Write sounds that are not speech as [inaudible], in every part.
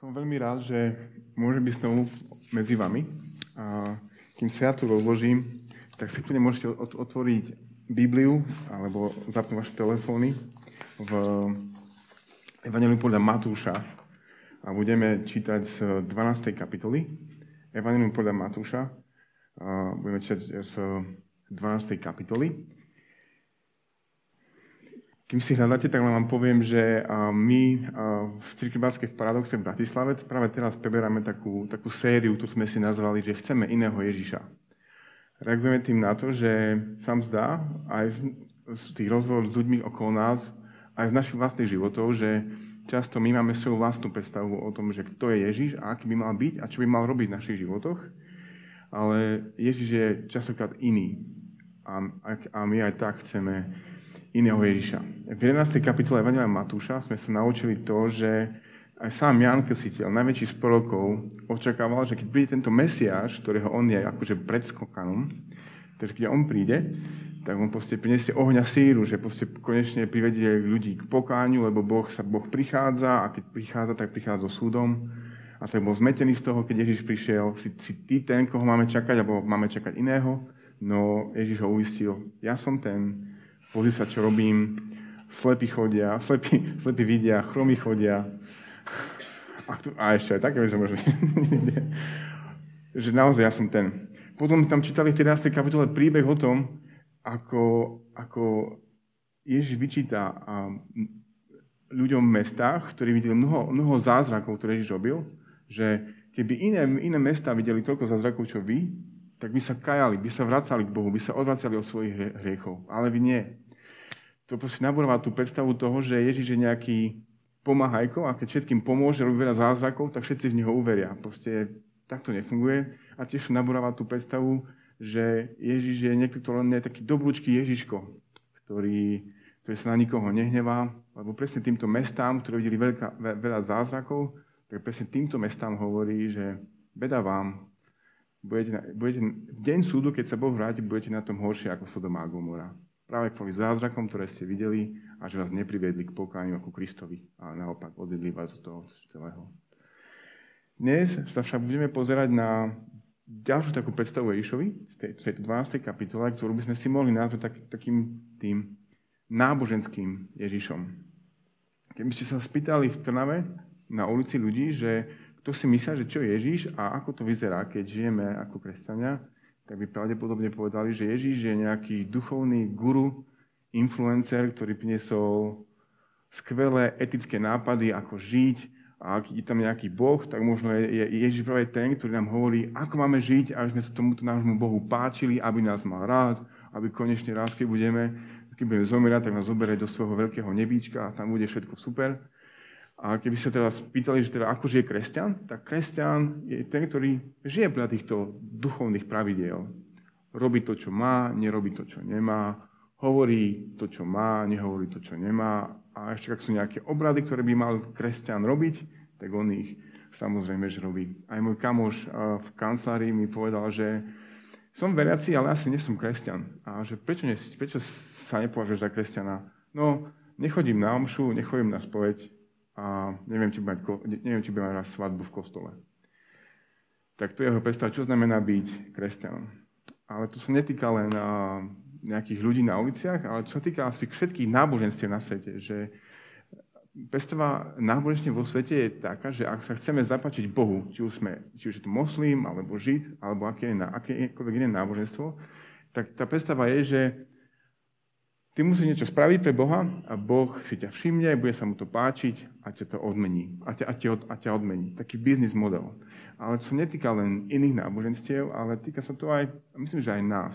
Som veľmi rád, že môžem byť znovu medzi vami. A kým sa ja tu rozložím, tak si kľudne môžete otvoriť Bibliu alebo zapnúť vaše telefóny v Evangeliu podľa Matúša a budeme čítať z 12. kapitoly. Evangelium podľa Matúša budeme čítať z 12. kapitoly. Kým si hľadáte, tak vám poviem, že my v Cirkvi v Paradoxe v Bratislave práve teraz preberáme takú, takú sériu, tu sme si nazvali, že chceme iného Ježiša. Reagujeme tým na to, že sa zdá aj z tých rozhovorov s ľuďmi okolo nás, aj z našich vlastných životov, že často my máme svoju vlastnú predstavu o tom, že kto je Ježiš a aký by mal byť a čo by mal robiť v našich životoch. Ale Ježiš je častokrát iný. A, my aj tak chceme iného Ježiša. V 11. kapitole Evangelia Matúša sme sa naučili to, že aj sám Jan Kesiteľ, najväčší z prorokov, očakával, že keď príde tento Mesiáš, ktorého on je akože predskokanom, takže keď on príde, tak on proste prinesie ohňa síru, že proste konečne privedie ľudí k pokáňu, lebo Boh sa Boh prichádza a keď prichádza, tak prichádza so súdom. A tak bol zmetený z toho, keď Ježiš prišiel, si, si ty ten, koho máme čakať, alebo máme čakať iného. No Ježiš ho uistil, ja som ten, pozri sa, čo robím, slepí chodia, slepí, slepí vidia, chromy chodia. A, tu, a ešte aj také sme možno... [laughs] že naozaj ja som ten. Potom tam čítali v 13. kapitole príbeh o tom, ako, ako Ježiš vyčíta ľuďom v mestách, ktorí videli mnoho, mnoho zázrakov, ktoré Ježiš robil, že keby iné, iné mesta videli toľko zázrakov, čo vy, tak by sa kajali, by sa vracali k Bohu, by sa odvracali od svojich hriechov. Ale vy nie. To proste nabúrava tú predstavu toho, že Ježiš je nejaký pomáhajko a keď všetkým pomôže, robí veľa zázrakov, tak všetci v neho uveria. Proste tak to nefunguje. A tiež nabúrava tú predstavu, že Ježiš je niekto, kto len je taký dobrúčky Ježiško, ktorý, ktorý sa na nikoho nehnevá, lebo presne týmto mestám, ktoré videli veľká, veľa zázrakov, tak presne týmto mestám hovorí, že beda vám, budete, na, budete, v deň súdu, keď sa Boh vráti, budete na tom horšie ako Sodoma a Gomora. Práve kvôli zázrakom, ktoré ste videli a že vás nepriviedli k pokániu ako Kristovi, a naopak odvedli vás od toho celého. Dnes sa však budeme pozerať na ďalšiu takú predstavu Ježišovi z tej, tej 12. kapitole, ktorú by sme si mohli nazvať tak, takým tým náboženským Ježišom. Keby ste sa spýtali v Trnave na ulici ľudí, že kto si myslí, že čo je Ježiš a ako to vyzerá, keď žijeme ako kresťania, tak by pravdepodobne povedali, že Ježiš je nejaký duchovný guru, influencer, ktorý priniesol skvelé etické nápady, ako žiť, a ak je tam nejaký Boh, tak možno je Ježiš práve ten, ktorý nám hovorí, ako máme žiť, aby sme sa tomuto nášmu Bohu páčili, aby nás mal rád, aby konečne raz, keď budeme, keď budeme zomierať, tak nás zoberie do svojho veľkého nebíčka a tam bude všetko super. A keby sa teraz pýtali, že teda ako žije kresťan, tak kresťan je ten, ktorý žije podľa týchto duchovných pravidiel. Robí to, čo má, nerobí to, čo nemá, hovorí to, čo má, nehovorí to, čo nemá. A ešte ak sú nejaké obrady, ktoré by mal kresťan robiť, tak on ich samozrejme, že robí. Aj môj kamoš v kancelárii mi povedal, že som veriaci, ale asi nie som kresťan. A že prečo, ne, prečo sa nepovažuješ za kresťana? No, nechodím na omšu, nechodím na spoveď, a neviem, či bude neviem, či bude mať svadbu v kostole. Tak to je jeho predstava, čo znamená byť kresťanom. Ale to sa netýka len nejakých ľudí na uliciach, ale čo sa týka asi všetkých náboženstiev na svete, že predstava náboženstiev vo svete je taká, že ak sa chceme zapačiť Bohu, či už, sme, či už je to moslim, alebo žid, alebo aké, akékoľvek iné náboženstvo, tak tá predstava je, že Ty musíš niečo spraviť pre Boha a Boh si ťa všimne, bude sa mu to páčiť a ťa to odmení. A ťa, a ťa, a ťa odmení. Taký biznis model. Ale to sa netýka len iných náboženstiev, ale týka sa to aj, myslím, že aj nás.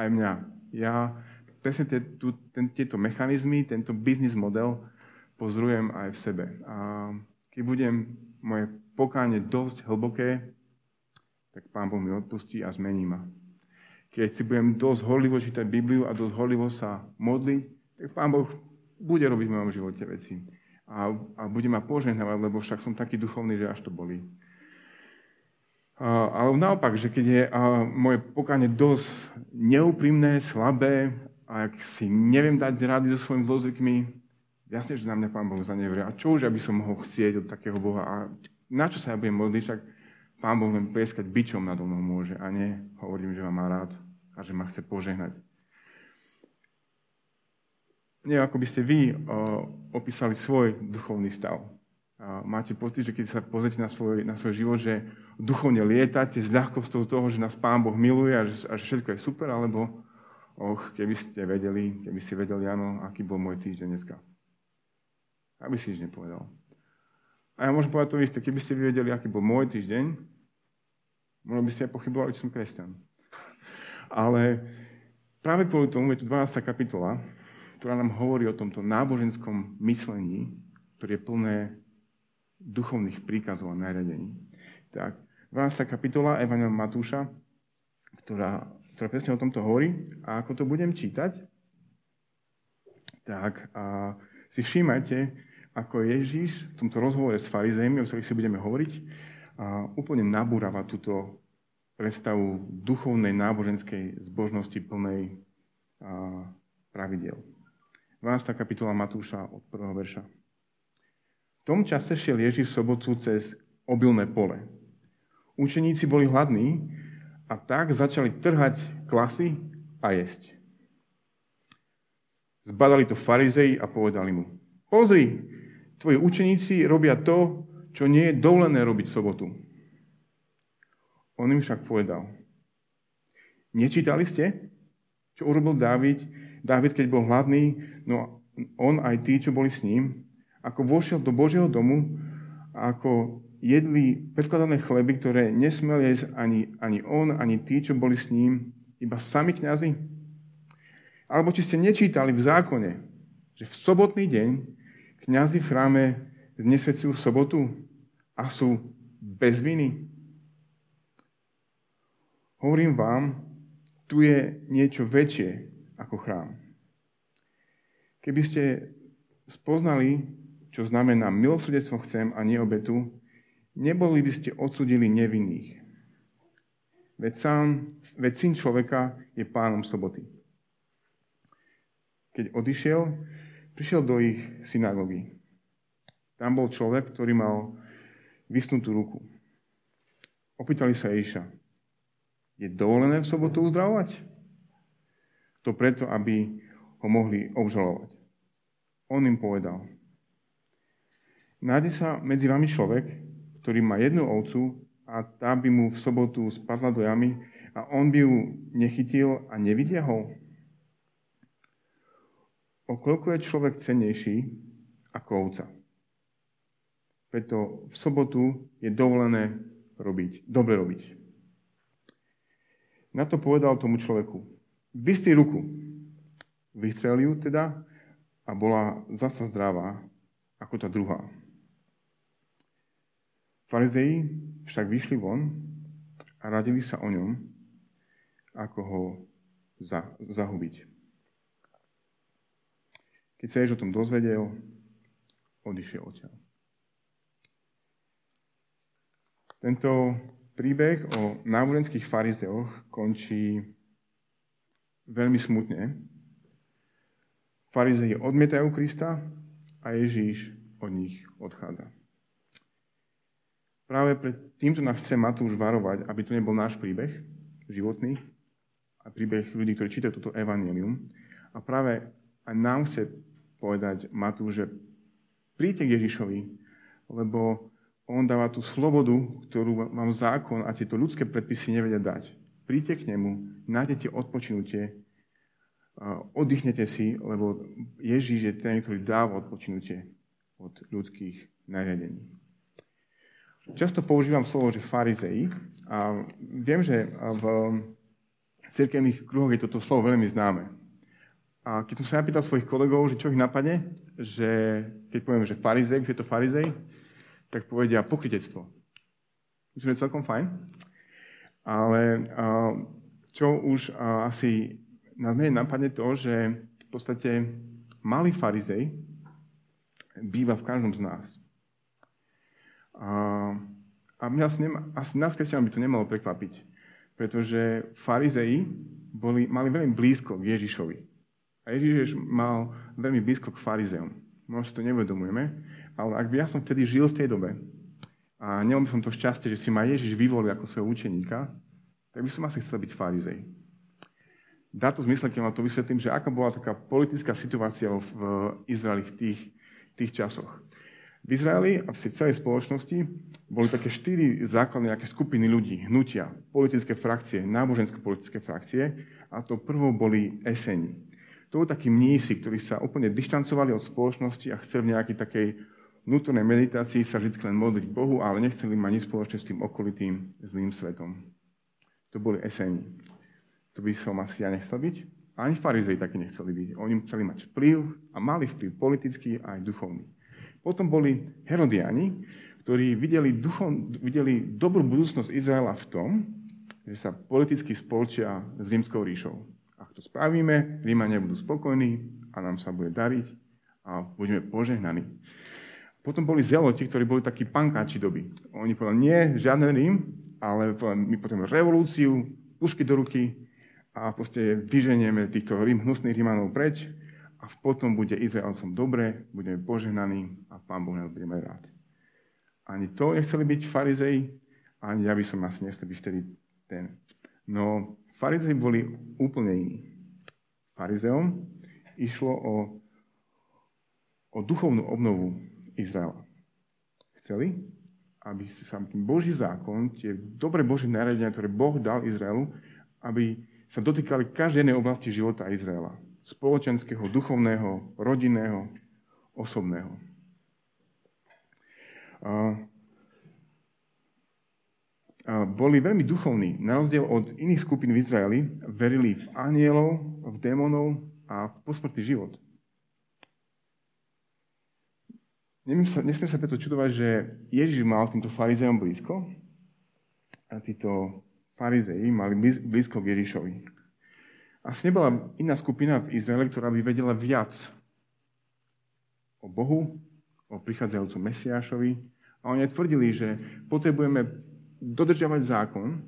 Aj mňa. Ja presne tie, tu, ten, tieto mechanizmy, tento biznis model pozorujem aj v sebe. A keď budem moje pokánie dosť hlboké, tak Pán Boh mi odpustí a zmení ma keď si budem dosť horlivo čítať Bibliu a dosť horlivo sa modliť, tak Pán Boh bude robiť v mojom živote veci. A, a bude ma požehnávať, lebo však som taký duchovný, že až to bolí. A, ale naopak, že keď je a, moje pokánie dosť neúprimné, slabé, a ak si neviem dať rady so svojimi zlozvykmi, Jasne, že na mňa Pán Boh zanevrie. A čo už, aby som mohol chcieť od takého Boha? A na čo sa ja budem modliť? Však Pán Boh len plieskať bičom na mnou môže. A nie, hovorím, že ma má rád a že ma chce požehnať. Neviem, ako by ste vy o, opísali svoj duchovný stav. Máte pocit, že keď sa pozrite na svoj, na svoj život, že duchovne lietate s ľahkostou toho, že nás Pán Boh miluje a že, a že všetko je super, alebo och, keby ste vedeli, keby si vedeli, áno, aký bol môj týždeň dneska. Aby si nič nepovedal. A ja môžem povedať to isté, keby ste vedeli, aký bol môj týždeň, možno by ste aj pochybovali, že som kresťan. [laughs] Ale práve kvôli tomu je tu 12. kapitola, ktorá nám hovorí o tomto náboženskom myslení, ktoré je plné duchovných príkazov a nariadení. Tak, 12. kapitola Evangelium Matúša, ktorá, ktorá presne o tomto hovorí. A ako to budem čítať, tak a si všímajte, ako Ježíš v tomto rozhovore s farizejmi, o ktorých si budeme hovoriť, úplne nabúrava túto predstavu duchovnej náboženskej zbožnosti plnej a, pravidel. 12. kapitola Matúša od 1. verša. V tom čase šiel Ježíš v sobotu cez obilné pole. Učeníci boli hladní a tak začali trhať klasy a jesť. Zbadali to farizei a povedali mu, pozri, tvoji učeníci robia to, čo nie je dovolené robiť v sobotu. On im však povedal, nečítali ste, čo urobil Dávid, Dávid, keď bol hladný, no on aj tí, čo boli s ním, ako vošiel do Božieho domu ako jedli predkladané chleby, ktoré nesmel jesť ani, ani on, ani tí, čo boli s ním, iba sami kňazi? Alebo či ste nečítali v zákone, že v sobotný deň kňazi v chráme znesvedcujú v sobotu a sú bez viny. Hovorím vám, tu je niečo väčšie ako chrám. Keby ste spoznali, čo znamená milosrdectvo chcem a nie obetu, neboli by ste odsudili nevinných. Veď, sám, veď syn človeka je pánom soboty. Keď odišiel, prišiel do ich synagógy. Tam bol človek, ktorý mal vysnutú ruku. Opýtali sa Ježiša, je dovolené v sobotu uzdravovať? To preto, aby ho mohli obžalovať. On im povedal, nájde sa medzi vami človek, ktorý má jednu ovcu a tá by mu v sobotu spadla do jamy a on by ju nechytil a nevydiahol? O koľko je človek cennejší ako ovca. Preto v sobotu je dovolené robiť, dobre robiť. Na to povedal tomu človeku, vystri ruku. Vystrelil ju teda a bola zasa zdravá ako tá druhá. Farizeji však vyšli von a radili sa o ňom, ako ho zahubiť. Keď sa Jež o tom dozvedel, odišiel odtiaľ. Tento príbeh o náboženských farizeoch končí veľmi smutne. Farizei odmietajú Krista a Ježíš od nich odchádza. Práve pred týmto nás chce Matúš varovať, aby to nebol náš príbeh životný a príbeh ľudí, ktorí čítajú toto evanelium. A práve aj nám chce povedať Matúš, že príďte k Ježišovi, lebo on dáva tú slobodu, ktorú vám zákon a tieto ľudské predpisy nevedia dať. Príďte k nemu, nájdete odpočinutie, oddychnete si, lebo Ježíš je ten, ktorý dáva odpočinutie od ľudských nariadení. Často používam slovo, že farizei a viem, že v cirkevných kruhoch je toto slovo veľmi známe. A keď som sa napýtal svojich kolegov, že čo ich napadne, že keď poviem, že farizej, že je to farizej, tak povedia pokrytectvo. Myslím, že celkom fajn. Ale čo už asi na mene napadne to, že v podstate malý farizej býva v každom z nás. A, a mňa asi, nema, asi nás kresťanov by to nemalo prekvapiť, pretože farizei boli, mali veľmi blízko k Ježišovi. A Ježiš mal veľmi blízko k farizeom. možno si to nevedomujeme, ale ak by ja som vtedy žil v tej dobe a nemal by som to šťastie, že si ma Ježiš vyvolil ako svojho učeníka, tak by som asi chcel byť farizej. Dá to zmysel, keď vám to vysvetlím, že aká bola taká politická situácia v Izraeli v tých, tých časoch. V Izraeli a v celej spoločnosti boli také štyri základné nejaké skupiny ľudí, hnutia, politické frakcie, nábožensko-politické frakcie a to prvou boli eseni. To boli takí mnísi, ktorí sa úplne dištancovali od spoločnosti a chceli v nejakej takej vnútornej meditácii sa vždy len modliť Bohu, ale nechceli mať nič spoločné s tým okolitým zlým svetom. To boli eseni. To by som asi ja nechcel byť. Ani farizei takí nechceli byť. Oni chceli mať vplyv a mali vplyv politický a aj duchovný. Potom boli Herodiani, ktorí videli, duchov, videli dobrú budúcnosť Izraela v tom, že sa politicky spolčia s rímskou ríšou. Ak to spravíme, Rímania budú spokojní a nám sa bude dariť a budeme požehnaní. Potom boli zeloti, ktorí boli takí pankáči doby. Oni povedali, nie, žiaden Rím, ale my potrebujeme revolúciu, pušky do ruky, a proste vyženieme týchto Rím, hnusných Rímanov preč a potom bude Izraelcom dobre, budeme požehnaní a Pán Boh nás bude mať rád. Ani to nechceli byť farizei, ani ja by som asi nechcel byť vtedy ten. No, farizei boli úplne iní. Farizeom išlo o, o duchovnú obnovu Izraela. Chceli, aby sa ten Boží zákon, tie dobré Božie nariadenia, ktoré Boh dal Izraelu, aby sa dotýkali každej jednej oblasti života Izraela. Spoločenského, duchovného, rodinného, osobného. Boli veľmi duchovní. Na rozdiel od iných skupín v Izraeli verili v anielov, v démonov a v posmrtný život. Nesmie sa preto čudovať, že Ježiš mal týmto farizejom blízko a títo farizei mali blízko k Ježišovi. Asi nebola iná skupina v Izraeli, ktorá by vedela viac o Bohu, o prichádzajúcom Mesiášovi. A oni tvrdili, že potrebujeme dodržiavať zákon,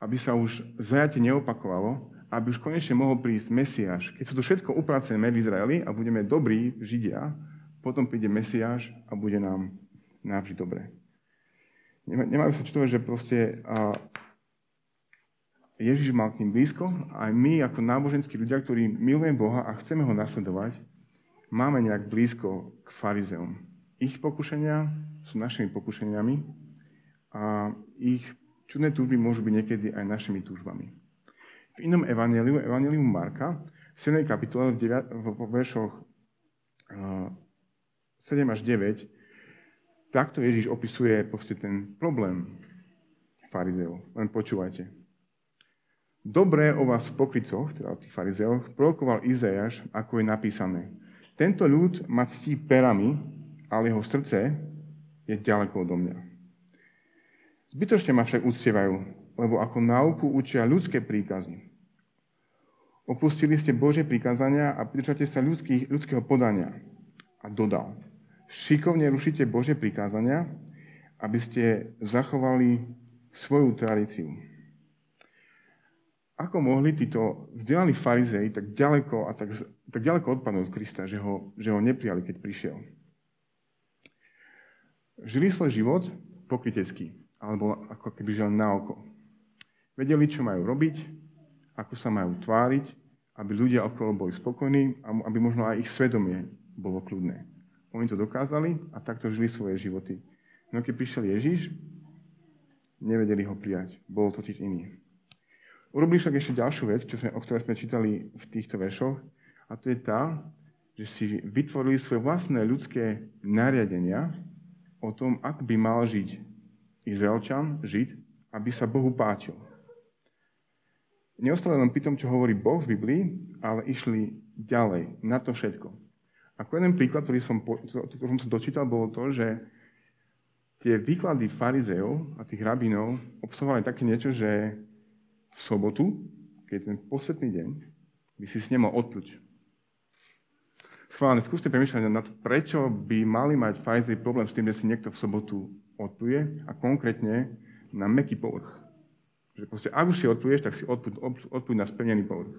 aby sa už zajate neopakovalo, aby už konečne mohol prísť Mesiáš. Keď sa to všetko upracujeme v Izraeli a budeme dobrí Židia, potom príde Mesiáš a bude nám navždy dobre. Nemajú sa čutovať, že proste Ježiš mal k ním blízko a aj my ako náboženskí ľudia, ktorí milujeme Boha a chceme ho nasledovať, máme nejak blízko k farizeom. Ich pokušenia sú našimi pokušeniami a ich čudné túžby môžu byť niekedy aj našimi túžbami. V inom evaneliu, evaneliu Marka, v 7. kapitole, v, 9, v veršoch 7 až 9, takto Ježiš opisuje ten problém farizeov. Len počúvajte. Dobre o vás pokrycoch, teda o tých farizeoch, prorokoval Izajaš, ako je napísané. Tento ľud ma ctí perami, ale jeho srdce je ďaleko odo mňa. Zbytočne ma však uctievajú, lebo ako náuku učia ľudské príkazy. Opustili ste Božie prikázania a pridržate sa ľudských, ľudského podania. A dodal, šikovne rušite Božie prikázania, aby ste zachovali svoju tradíciu. Ako mohli títo vzdelaní farizei tak ďaleko, a tak, tak ďaleko odpadnúť od Krista, že ho, že ho neprijali, keď prišiel? Žili svoj život pokrytecký, alebo ako keby žili na oko. Vedeli, čo majú robiť, ako sa majú tváriť, aby ľudia okolo boli spokojní a aby možno aj ich svedomie bolo kľudné. Oni to dokázali a takto žili svoje životy. No keď prišiel Ježiš, nevedeli ho prijať. Bol totiž iný. Urobili však ešte ďalšiu vec, čo sme, o ktorej sme čítali v týchto veršoch, a to je tá, že si vytvorili svoje vlastné ľudské nariadenia o tom, ako by mal žiť Izraelčan, Žid, aby sa Bohu páčil. Neostali len pri tom, čo hovorí Boh v Biblii, ale išli ďalej na to všetko. Ako jeden príklad, ktorý som, ktorý som dočítal, bolo to, že tie výklady farizeov a tých rabínov obsahovali také niečo, že v sobotu, keď je ten posvetný deň, by si s nemal odpluť. Schválne, skúste premýšľať na to, prečo by mali mať Pfizer problém s tým, že si niekto v sobotu odpluje a konkrétne na meký povrch. Že proste, ak už si odpluješ, tak si odpluť, odpluť na splnený povrch.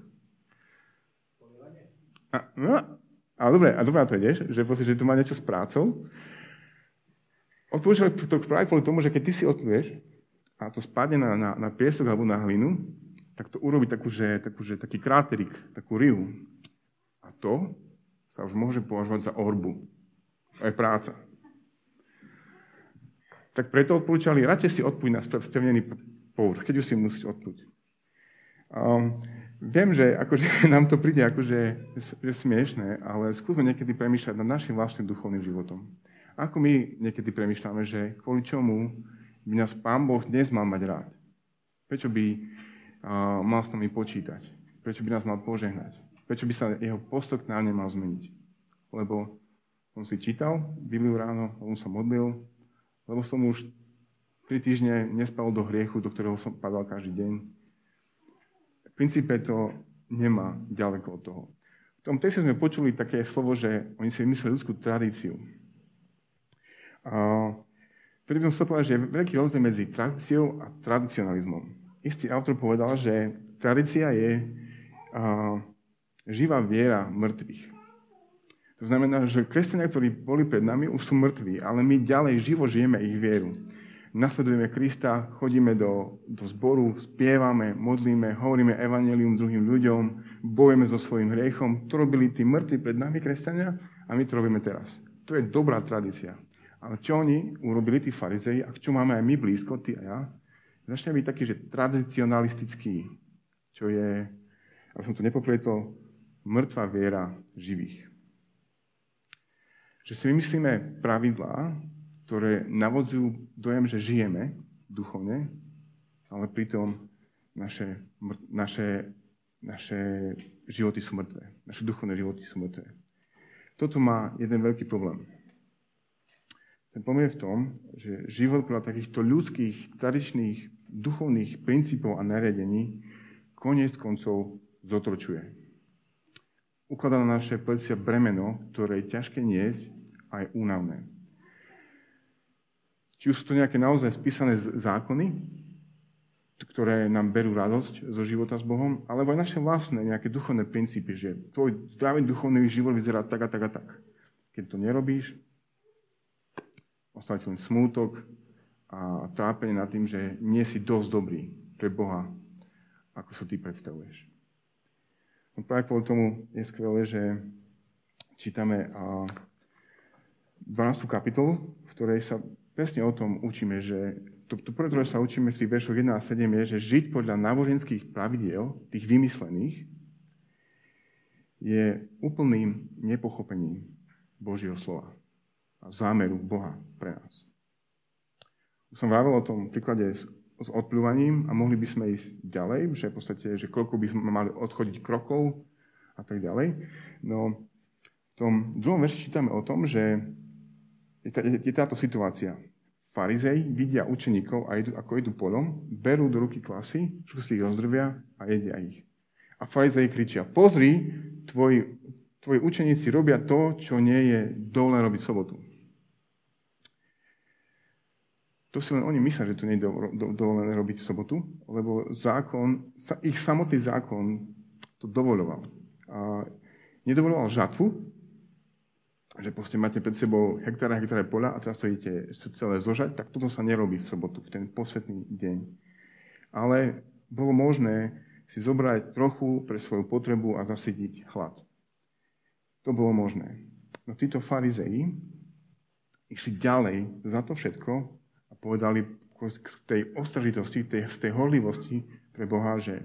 A, no, A dobre, a dobrá to ideš, že, že tu má niečo s prácou. Odporúčali to práve kvôli tomu, že keď ty si odpluješ a to spadne na, na, na piesok alebo na hlinu, tak to urobí takú, že, takú, že, taký kráterik, takú riu. A to sa už môže považovať za orbu. To je práca. Tak preto odporúčali, radšej si odpuť na spevnený povrch, keď už si musíš odpuť. Um, viem, že akože, [laughs] nám to príde akože, že smiešné, ale skúsme niekedy premýšľať nad našim vlastným duchovným životom. Ako my niekedy premýšľame, že kvôli čomu by nás Pán Boh dnes mal mať rád? Prečo by uh, mal s nami počítať? Prečo by nás mal požehnať? Prečo by sa jeho postoj k nám nemal zmeniť? Lebo som si čítal Bibliu ráno, som sa modlil, lebo som už tri týždne nespal do hriechu, do ktorého som padal každý deň v princípe to nemá ďaleko od toho. V tom texte sme počuli také slovo, že oni si vymysleli ľudskú tradíciu. A preto som chcel povedať, že je veľký rozdiel medzi tradíciou a tradicionalizmom. Istý autor povedal, že tradícia je a, živá viera mŕtvych. To znamená, že kresťania, ktorí boli pred nami, už sú mŕtvi, ale my ďalej živo žijeme ich vieru nasledujeme Krista, chodíme do, do zboru, spievame, modlíme, hovoríme evanelium druhým ľuďom, bojujeme so svojím hriechom. To robili tí mŕtvi pred nami, kresťania, a my to robíme teraz. To je dobrá tradícia. Ale čo oni urobili, tí farizei, a čo máme aj my blízko, ty a ja, začne byť taký, že tradicionalistický, čo je, aby som to nepoplietol, mŕtva viera živých. Že si vymyslíme pravidlá, ktoré navodzujú dojem, že žijeme duchovne, ale pritom naše, naše, naše životy sú mŕtve. Naše duchovné životy sú mŕtve. Toto má jeden veľký problém. Ten problém je v tom, že život podľa takýchto ľudských, tradičných, duchovných princípov a nariadení koniec koncov zotročuje. Ukladá na naše plecia bremeno, ktoré je ťažké niesť a je únavné. Či už sú to nejaké naozaj spísané zákony, ktoré nám berú radosť zo života s Bohom, alebo aj naše vlastné nejaké duchovné princípy, že tvoj zdravý duchovný život vyzerá tak a tak a tak. Keď to nerobíš, ostáva len smútok a trápenie nad tým, že nie si dosť dobrý pre Boha, ako sa ty predstavuješ. No práve kvôli tomu je skvelé, že čítame 12. kapitolu, v ktorej sa presne o tom učíme, že to, to prvé, ktoré sa učíme v tých veršoch 1 a 7 je, že žiť podľa náboženských pravidiel, tých vymyslených, je úplným nepochopením Božieho slova a zámeru Boha pre nás. Som vravil o tom príklade s, s odplúvaním a mohli by sme ísť ďalej, že v podstate, že koľko by sme mali odchodiť krokov a tak ďalej. No v tom druhom verši čítame o tom, že je táto situácia. Farizej vidia učeníkov, a idú, ako idú polom, berú do ruky klasy, si ich rozdrvia a jedia ich. A farizej kričia, pozri, tvoji, tvoji učeníci robia to, čo nie je dovolené robiť sobotu. To si len oni myslia, že to nie je do, do, dovolené robiť sobotu, lebo zákon, ich samotný zákon to dovoloval. A nedovoloval žatvu, že proste máte pred sebou hektára, hektáre pola a teraz to idete celé zožať, tak toto sa nerobí v sobotu, v ten posvetný deň. Ale bolo možné si zobrať trochu pre svoju potrebu a zasydiť hlad. To bolo možné. No títo farizei išli ďalej za to všetko a povedali k tej ostražitosti, tej, z tej horlivosti pre Boha, že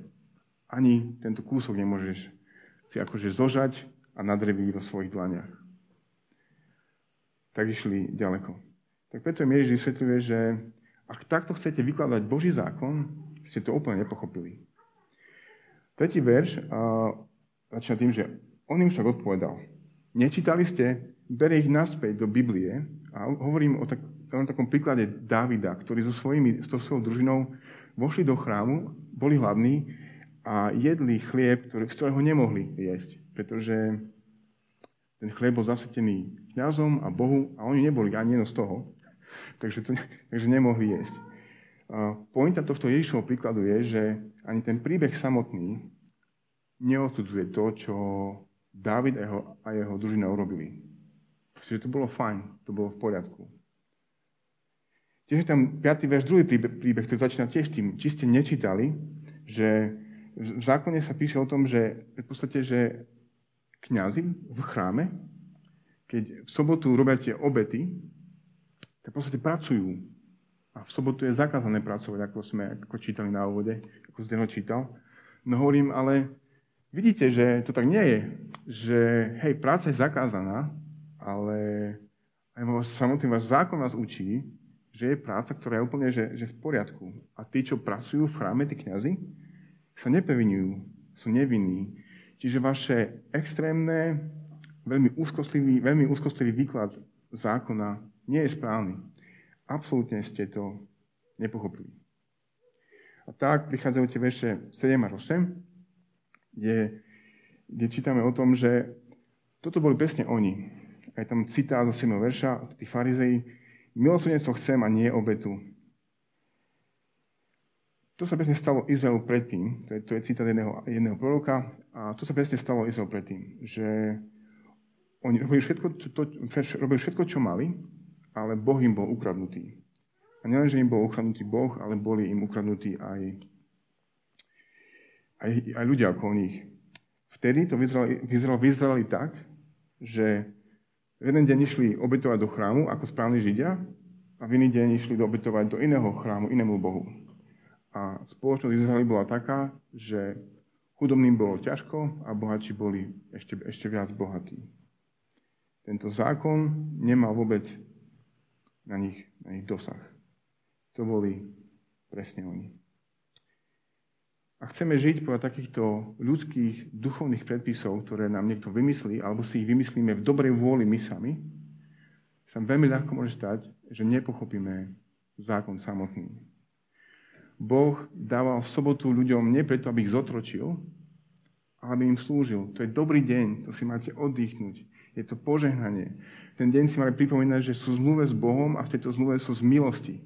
ani tento kúsok nemôžeš si akože zožať a nadreviť vo svojich dlaniach tak išli ďaleko. Tak preto mi Ježiš vysvetľuje, že ak takto chcete vykladať Boží zákon, ste to úplne nepochopili. Tretí verš a, začína tým, že on im však odpovedal. Nečítali ste, bere ich naspäť do Biblie a hovorím o, tak, o takom príklade Dávida, ktorý so, svojimi, so svojou družinou vošli do chrámu, boli hladní a jedli chlieb, ktorý, z ktorého nemohli jesť, pretože ten chlieb bol zasetený kňazom a Bohu a oni neboli ani jedno z toho, [laughs] takže, to, takže nemohli jesť. Pointa tohto Ježišovho príkladu je, že ani ten príbeh samotný neodsudzuje to, čo Dávid a jeho, a jeho družina urobili. Pretože to bolo fajn, to bolo v poriadku. Tiež je tam 5. verš, druhý príbeh, príbeh, ktorý začína tiež tým, či ste nečítali, že v zákone sa píše o tom, že v podstate, že kňazi v chráme, keď v sobotu robia tie obety, tak v podstate pracujú. A v sobotu je zakázané pracovať, ako sme ako čítali na úvode, ako Zdeno čítal. No hovorím, ale vidíte, že to tak nie je. Že hej, práca je zakázaná, ale aj samotný váš zákon vás učí, že je práca, ktorá je úplne že, že v poriadku. A tí, čo pracujú v chráme, tí kniazy, sa nepevinujú, sú nevinní. Čiže vaše extrémne, veľmi úzkostlivý, veľmi úzkostlivý výklad zákona nie je správny. Absolútne ste to nepochopili. A tak prichádzajú tie verše 7 a 8, kde, kde čítame o tom, že toto boli presne oni. Aj tam citá zo 7. verša, tí farizei, Milosrdenstvo chcem a nie obetu. To sa presne stalo Izraelu predtým, to je, to je citát jedného, jedného proroka, a to sa presne stalo Izraelu predtým, že oni robili všetko, čo, to, robili všetko, čo mali, ale Boh im bol ukradnutý. A nielen, že im bol ukradnutý Boh, ale boli im ukradnutí aj, aj, aj ľudia okolo nich. Vtedy to vyzeralo, vyzeralo, tak, že v jeden deň išli obetovať do chrámu ako správni Židia a v iný deň išli obetovať do iného chrámu, inému Bohu. A spoločnosť Izraeli bola taká, že chudobným bolo ťažko a bohatší boli ešte, ešte viac bohatí. Tento zákon nemal vôbec na nich, na nich dosah. To boli presne oni. A chceme žiť podľa takýchto ľudských duchovných predpisov, ktoré nám niekto vymyslí, alebo si ich vymyslíme v dobrej vôli my sami, sa veľmi ľahko môže stať, že nepochopíme zákon samotný. Boh dával sobotu ľuďom nie preto, aby ich zotročil, ale aby im slúžil. To je dobrý deň, to si máte oddychnúť. Je to požehnanie. Ten deň si mali pripomínať, že sú zmluve s Bohom a v tejto zmluve sú z milosti.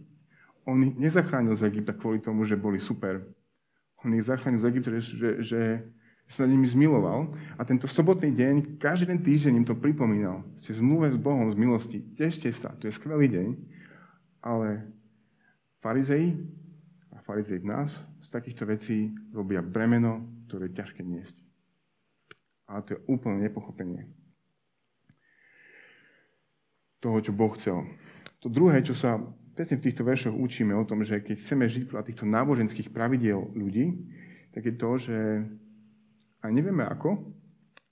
On ich nezachránil z Egypta kvôli tomu, že boli super, on ich zachránil z Egypta, že, že, že sa nad nimi zmiloval. A tento sobotný deň, každý ten týždeň im to pripomínal. Ste zmluve s Bohom, z milosti. Tešte sa, to je skvelý deň. Ale farizei a farizei v nás z takýchto vecí robia bremeno, ktoré je ťažké niesť. Ale to je úplne nepochopenie toho, čo Boh chcel. To druhé, čo sa presne v týchto veršoch učíme o tom, že keď chceme žiť podľa týchto náboženských pravidiel ľudí, tak je to, že aj nevieme ako,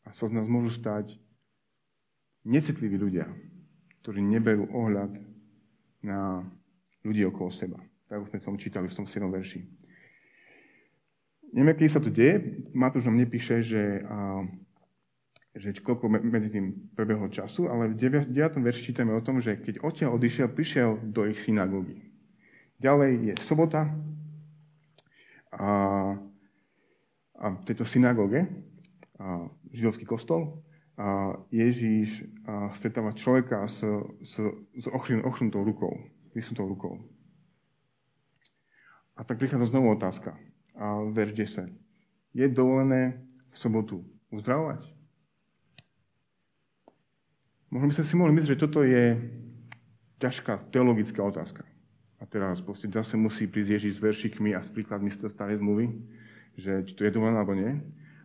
a sa z nás môžu stať necitliví ľudia, ktorí neberú ohľad na ľudí okolo seba. Tak sme som čítali v tom 7. verši. Neviem, kedy sa to deje. Matúš nám nepíše, že že koľko medzi tým prebehlo času, ale v 9. verši čítame o tom, že keď odtiaľ odišiel, prišiel do ich synagógy. Ďalej je sobota a, a v tejto synagóge, a, židovský kostol, a Ježíš a stretáva človeka s, s, s ochrnutou rukou, vysnutou rukou. A tak prichádza znovu otázka. A verš 10. Je dovolené v sobotu uzdravovať? Možno by sme si mohli myslieť, že toto je ťažká teologická otázka. A teraz proste zase musí prísť Ježiš s veršikmi a s príkladmi z starej zmluvy, že či to je dovolené alebo nie.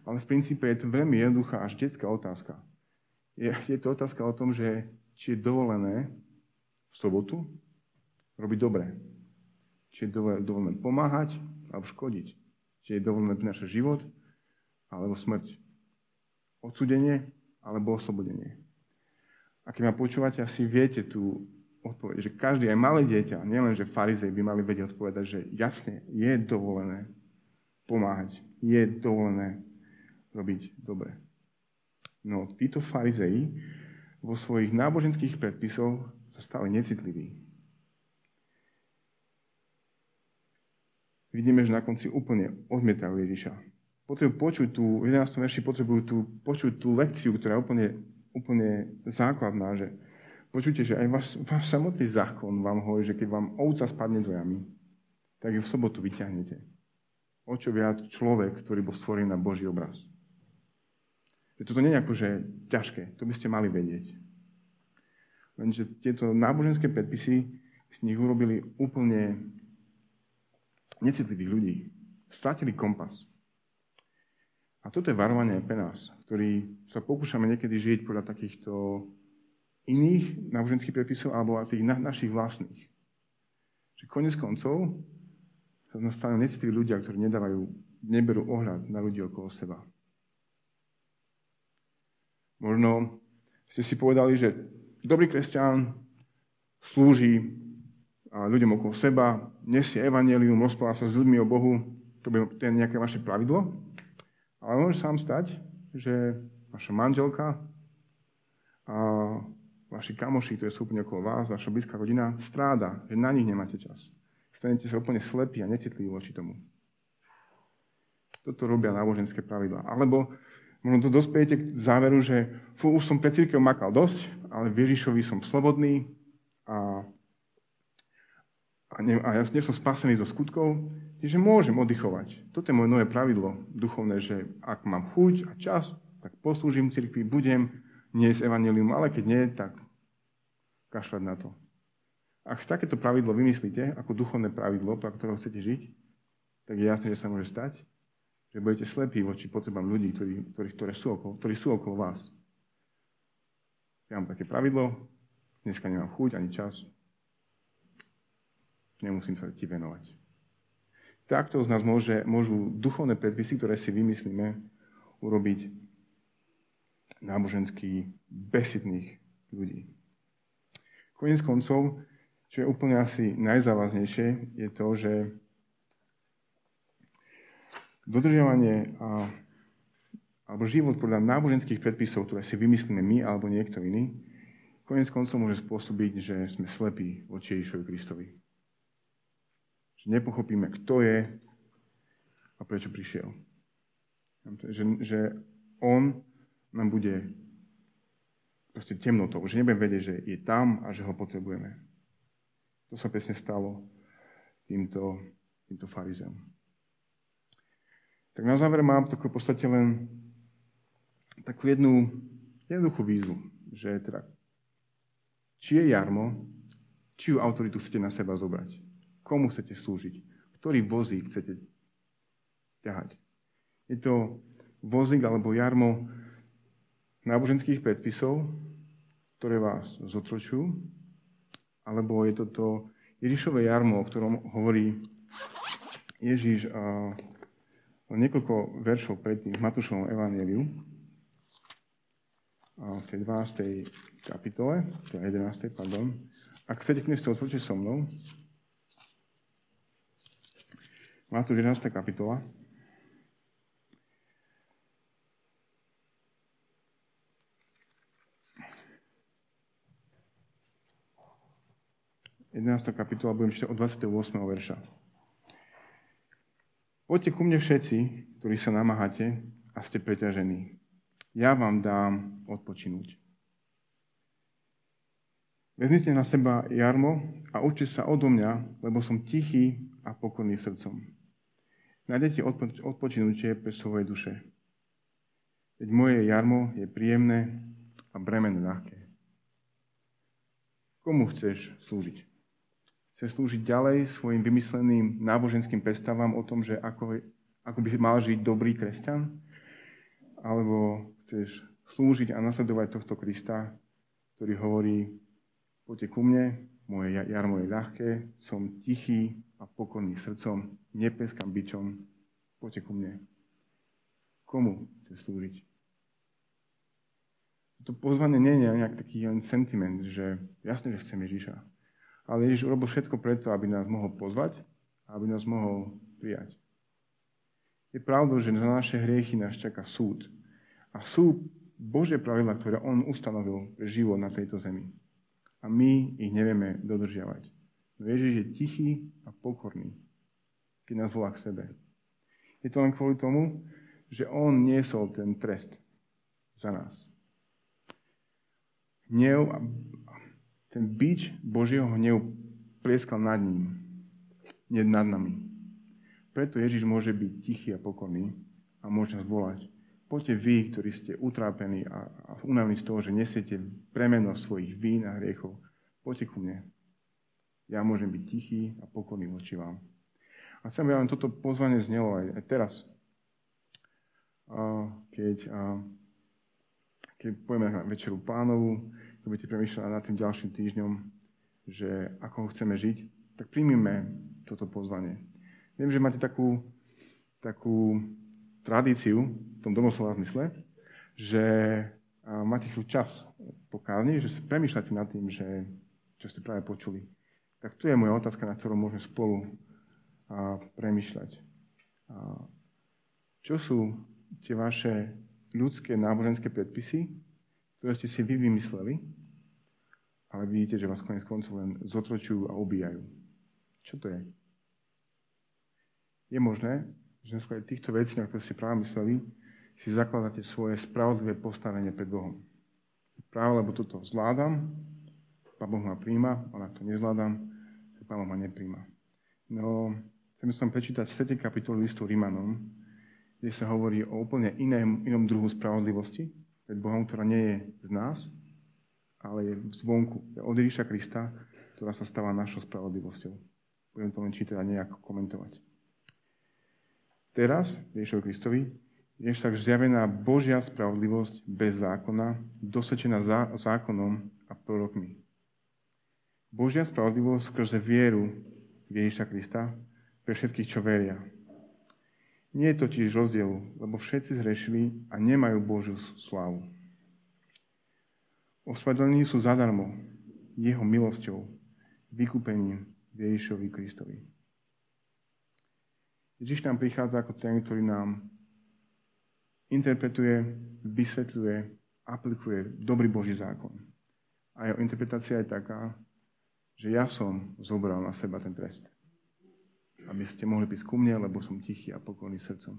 Ale v princípe je to veľmi jednoduchá až detská otázka. Je, je to otázka o tom, že či je dovolené v sobotu robiť dobre. Či je dovolené pomáhať alebo škodiť. Či je dovolené prinášať život alebo smrť. Odsudenie alebo oslobodenie. A keď ma počúvate, asi viete tú odpoveď, že každý, aj malé dieťa, nielen, že farizej by mali vedieť odpovedať, že jasne, je dovolené pomáhať, je dovolené robiť dobre. No, títo farizeji vo svojich náboženských predpisoch sa stali necitliví. Vidíme, že na konci úplne odmietajú Ježiša. Potrebujú počuť tú, v 11. verši potrebujú tú, počuť tú lekciu, ktorá úplne úplne základná, že počujte, že aj váš, váš samotný zákon vám hovorí, že keď vám ovca spadne do jamy, tak ju v sobotu vyťahnete. O čo viac človek, ktorý bol stvorený na Boží obraz. Že toto nie je akože ťažké, to by ste mali vedieť. Lenže tieto náboženské predpisy z nich urobili úplne necitlivých ľudí. Stratili kompas. A toto je varovanie pre nás, ktorí sa pokúšame niekedy žiť podľa takýchto iných náboženských predpisov alebo tých na, našich vlastných. Že konec koncov sa z nás stanú necitliví ľudia, ktorí nedávajú, neberú ohľad na ľudí okolo seba. Možno ste si povedali, že dobrý kresťan slúži ľuďom okolo seba, nesie evanelium, rozpráva sa s ľuďmi o Bohu, to je nejaké vaše pravidlo. Ale môže sa vám stať, že vaša manželka a vaši kamoši, ktorí sú úplne okolo vás, vaša blízka rodina, stráda, že na nich nemáte čas. Stanete sa úplne slepí a necitliví voči tomu. Toto robia náboženské pravidlá. Alebo možno to dospejete k záveru, že fú, už som pre církev makal dosť, ale v Ježišovi som slobodný a, a, ne, a ja nie som spasený zo skutkov, že môžem oddychovať. Toto je moje nové pravidlo duchovné, že ak mám chuť a čas, tak poslúžim cirkvi, budem niesť evanelium, ale keď nie, tak kašľať na to. Ak takéto pravidlo vymyslíte ako duchovné pravidlo, pre ktorého chcete žiť, tak je jasné, že sa môže stať, že budete slepí voči potrebám ľudí, ktorí, ktorí, ktoré sú okolo, ktorí sú okolo vás. Ja mám také pravidlo, dneska nemám chuť ani čas, nemusím sa ti venovať. Takto z nás môže, môžu duchovné predpisy, ktoré si vymyslíme, urobiť náboženský besitných ľudí. Koniec koncov, čo je úplne asi najzávaznejšie, je to, že dodržiavanie a, alebo život podľa náboženských predpisov, ktoré si vymyslíme my alebo niekto iný, koniec koncov môže spôsobiť, že sme slepí voči Ježišovi Kristovi že nepochopíme, kto je a prečo prišiel. Že, že on nám bude proste temnotou, že nebudeme vedieť, že je tam a že ho potrebujeme. To sa presne stalo týmto, týmto farizeom. Tak na záver mám takú v podstate len takú jednu jednoduchú výzvu, že teda, či je jarmo, či ju autoritu chcete na seba zobrať. Komu chcete slúžiť? Ktorý vozík chcete ťahať? Je to vozík alebo jarmo náboženských predpisov, ktoré vás zotročujú, alebo je to to Ježišové jarmo, o ktorom hovorí Ježiš a niekoľko veršov predtým v Matúšovom evaníliu, v tej 12. kapitole, teda 11. pardon. Ak chcete, knižte otvorte so mnou, Matúš 11. kapitola. Jedenáctá kapitola, budem čítať od 28. verša. Poďte ku mne všetci, ktorí sa namáhate a ste preťažení. Ja vám dám odpočinúť. Vezmite na seba jarmo a učte sa odo mňa, lebo som tichý a pokorný srdcom Nájdete odpočinutie pre svoje duše. Veď moje jarmo je príjemné a bremeno ľahké. Komu chceš slúžiť? Chceš slúžiť ďalej svojim vymysleným náboženským predstavám o tom, že ako, ako by mal žiť dobrý kresťan? Alebo chceš slúžiť a nasledovať tohto Krista, ktorý hovorí, poďte ku mne, moje jarmo je ľahké, som tichý a pokorný srdcom, nepeskám bičom, poďte ku mne. Komu chce slúžiť? To pozvanie nie je nejak taký len sentiment, že jasne, že chcem Ježiša. Ale Ježiš urobil všetko preto, aby nás mohol pozvať a aby nás mohol prijať. Je pravdou, že za naše hriechy nás čaká súd. A sú Božie pravidla, ktoré On ustanovil pre život na tejto zemi a my ich nevieme dodržiavať. No Ježiš je tichý a pokorný, keď nás volá k sebe. Je to len kvôli tomu, že on niesol ten trest za nás. Hnev, ten bič Božieho hnevu plieskal nad ním, nie nad nami. Preto Ježiš môže byť tichý a pokorný a môže nás volať. poďte vy, ktorí ste utrápení a, a unavení z toho, že nesiete premeno svojich vín a hriechov, poďte ku mne. Ja môžem byť tichý a pokojný voči vám. A chcem, aby vám toto pozvanie znelo aj, aj teraz. A keď, a, keď pojeme na večeru pánovu, keď budete premýšľať nad tým ďalším týždňom, že ako ho chceme žiť, tak príjmime toto pozvanie. Viem, že máte takú, takú tradíciu v tom domoslova zmysle, že máte chvíľu čas po kázni, že si premýšľate nad tým, že, čo ste práve počuli. Tak tu je moja otázka, na ktorú môžeme spolu a, premýšľať. A, čo sú tie vaše ľudské náboženské predpisy, ktoré ste si vy vymysleli, ale vidíte, že vás konec koncov len zotročujú a ubíjajú. Čo to je? Je možné, že na týchto vecí, na ktoré ste práve mysleli, si zakladáte svoje spravodlivé postavenie pred Bohom. Práve lebo toto zvládam, Pán Boh ma príjma, ale ak to nezvládam, Pán ma nepríjma. No, chcem som prečítať 7. kapitolu listu Rímanom, kde sa hovorí o úplne iném, inom druhu spravodlivosti pred Bohom, ktorá nie je z nás, ale je zvonku. Je od Ježiša Krista, ktorá sa stáva našou spravodlivosťou. Budem to len čítať a nejako komentovať. Teraz, Ježišovi Kristovi, je však zjavená Božia spravodlivosť bez zákona, dosvedčená zákonom a prorokmi. Božia spravodlivosť skrze vieru Ježiša Krista pre všetkých, čo veria. Nie je totiž rozdielu, lebo všetci zrešili a nemajú Božiu slávu. Ospravedlení sú zadarmo jeho milosťou, vykúpením v Ježišovi Kristovi. Ježiš nám prichádza ako ten, ktorý nám interpretuje, vysvetľuje, aplikuje dobrý Boží zákon. A jeho interpretácia je taká, že ja som zobral na seba ten trest. Aby ste mohli prísť ku mne, lebo som tichý a pokojný srdcom.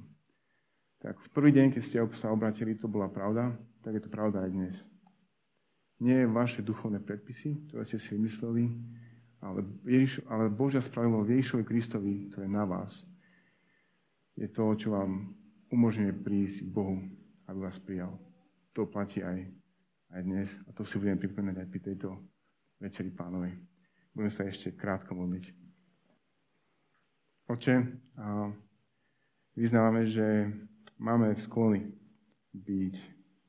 Tak v prvý deň, keď ste sa obratili, to bola pravda, tak je to pravda aj dnes. Nie vaše duchovné predpisy, ktoré ste si vymysleli, ale, Ježiš, ale Božia spravilo Ježišovi Kristovi, ktoré je na vás. Je to, čo vám umožňuje prísť k Bohu, aby vás prijal. To platí aj, aj dnes a to si budem pripomínať aj pri tejto večeri pánovej. Budeme sa ešte krátko modliť. Oče, vyznávame, že máme sklony byť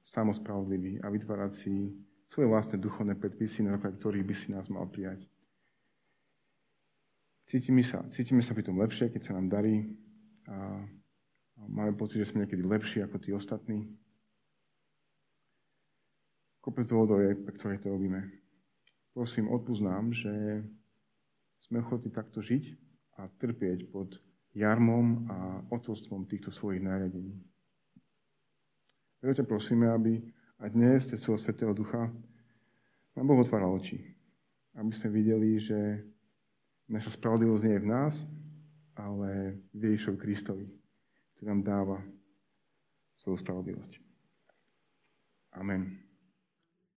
samospravodliví a vytvárať si svoje vlastné duchovné predpisy, na základe ktorých by si nás mal prijať. Cítime sa, cítime sa pri tom lepšie, keď sa nám darí a máme pocit, že sme niekedy lepší ako tí ostatní. Kopec dôvodov je, pre ktoré to robíme prosím, odpúsť nám, že sme ochotní takto žiť a trpieť pod jarmom a otrostvom týchto svojich nariadení. Preto ťa prosíme, aby aj dnes cez svojho Svetého Ducha nám Boh otváral oči. Aby sme videli, že naša spravodlivosť nie je v nás, ale v Ježišovi Kristovi, ktorý nám dáva svoju spravodlivosť. Amen.